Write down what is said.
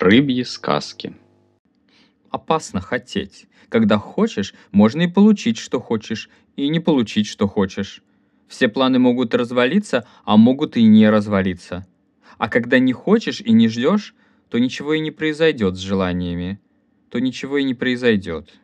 Рыбьи сказки. Опасно хотеть. Когда хочешь, можно и получить, что хочешь, и не получить, что хочешь. Все планы могут развалиться, а могут и не развалиться. А когда не хочешь и не ждешь, то ничего и не произойдет с желаниями. То ничего и не произойдет.